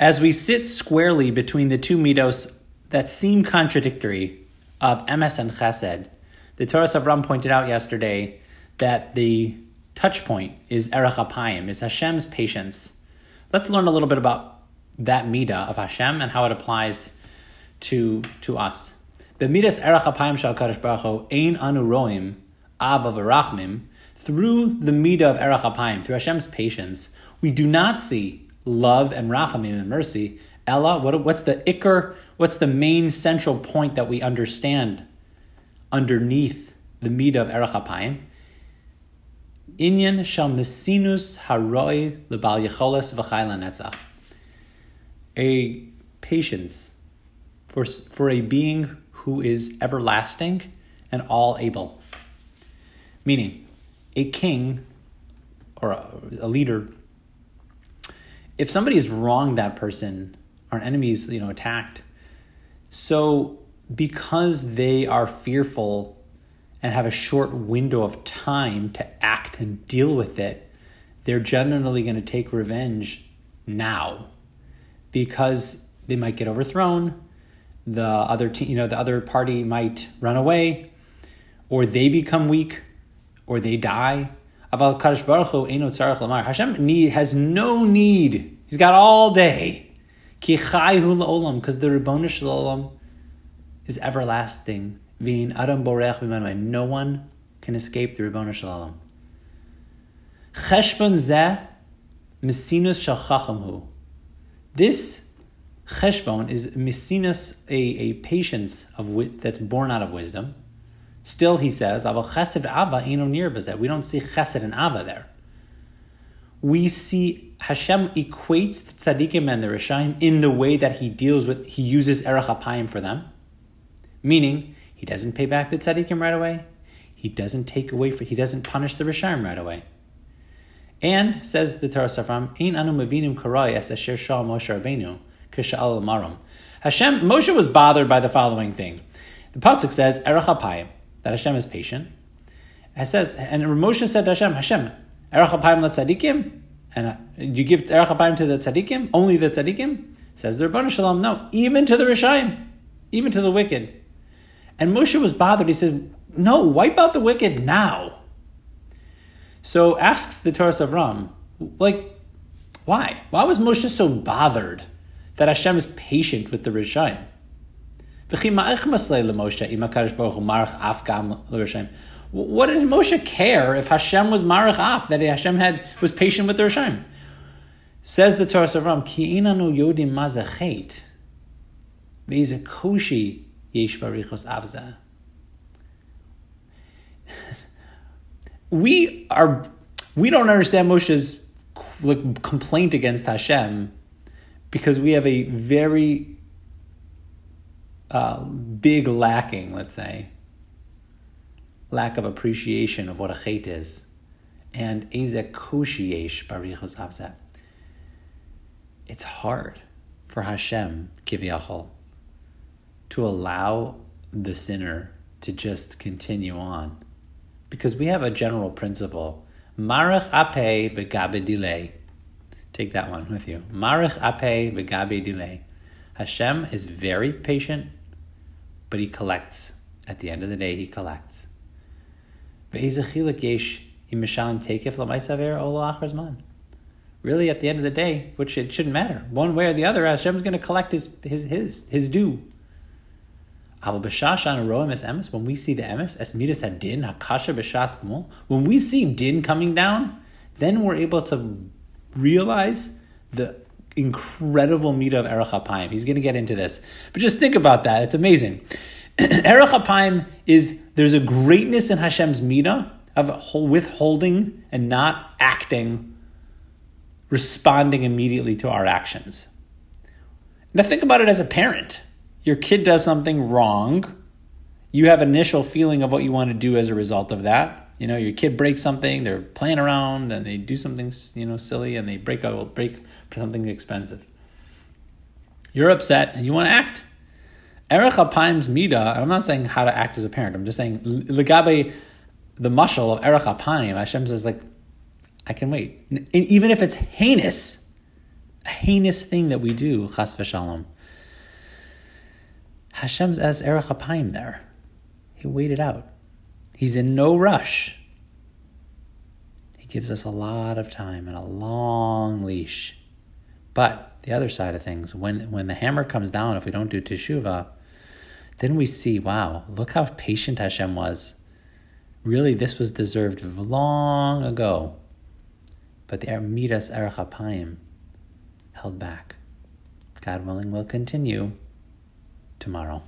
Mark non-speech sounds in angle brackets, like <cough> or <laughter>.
As we sit squarely between the two midos that seem contradictory of emes and chesed, the Toras Avrohom pointed out yesterday that the touch point is erech apayim, is Hashem's patience. Let's learn a little bit about that midah of Hashem and how it applies to to us. The midas erech apayim shal kadosh baruch hu ein anu roim. Through the midah of erech apayim, through Hashem's patience, we do not see love and rachamim and mercy. Ella, what, what's the ikar? What's the main central point that we understand underneath the midah of erech apayim? Inyan shal mesinus haroi lebal yecholes v'chayla. A patience for, for a being who is everlasting and all able. Meaning, a king or a, a leader, if somebody has wronged that person, our enemies, you know, attacked, so because they are fearful and have a short window of time to act and deal with it, they're generally going to take revenge now because they might get overthrown, the other te- you know the other party might run away, or they become weak, or they die. Aval Kadosh Baruch Hu lamar. Hashem need, has no need. He's got all day. Ki la'olam, because the Ribbono Shel Olam is everlasting. V'in adam borech No one can escape the Ribbono Shel Olam. Cheshbon zeh mesinus shal hu. This cheshbon is mesinas, a, a patience of that's born out of wisdom. Still, he says, "Aval chesed ava eno near We don't see chesed and ava there. We see Hashem equates the tzaddikim and the rishaim in the way that he deals with. He uses erech apayim for them, meaning he doesn't pay back the tzaddikim right away. He doesn't take away for. He doesn't punish the rishaim right away. And says the Toras Avrohom, "Ein anu mavinim karai es asher shal Moshe Rabbeinu kishal maram." Hashem Moshe was bothered by the following thing. The pasuk says erech apayim that Hashem is patient. It says, and Moshe said to Hashem, Hashem, erech apayim tzaddikim, and uh, you give erech apayim to the tzaddikim? Only the tzaddikim? Says the Rebbeinu Shalom, no, even to the Rishayim, even to the wicked. And Moshe was bothered. He said, no, wipe out the wicked now. So asks the Toras Avrohom, like, why? Why was Moshe so bothered that Hashem is patient with the Rishayim? What did Moshe care if Hashem was marach af, that Hashem had was patient with the Rishayim? Says the Toras Avrohom, Ki inanu yodim koshi yesh barichos avza. we are we don't understand Moshe's complaint against Hashem because we have a very uh, big lacking, let's say, lack of appreciation of what a chait is, and. It's hard for Hashem kiviyachol to allow the sinner to just continue on because we have a general principle. Marach ape v'gabe delay. Take that one with you. Marach ape v'gabe delay. Hashem is very patient, but he collects. At the end of the day, he collects. Really, at the end of the day, which it shouldn't matter. One way or the other, Hashem's going to collect his, his, his, his due. When we see the emes, din hakasha b'shas When we see din coming down, then we're able to realize the incredible midah of erech apayim. He's going to get into this, but just think about that. It's amazing. <clears throat> erech apayim is there's a greatness in Hashem's midah of withholding and not acting, responding immediately to our actions. Now think about it as a parent your kid does something wrong, you have initial feeling of what you want to do as a result of that. You know, your kid breaks something, they're playing around and they do something, you know, silly and they break out break for something expensive. You're upset and you want to act. Erech Apayim's Mida, I'm not saying how to act as a parent, I'm just saying Legabe, the mushal of Erech Apayim, Hashem says like, I can wait. And even if it's heinous, a heinous thing that we do, chas v'shalom. Hashem's as erech apayim there. He waited out. He's in no rush. He gives us a lot of time and a long leash. But the other side of things, when when the hammer comes down, if we don't do teshuvah, then we see, wow, look how patient Hashem was. Really, this was deserved long ago. But the Midas Erech held back. God willing, will continue tomorrow.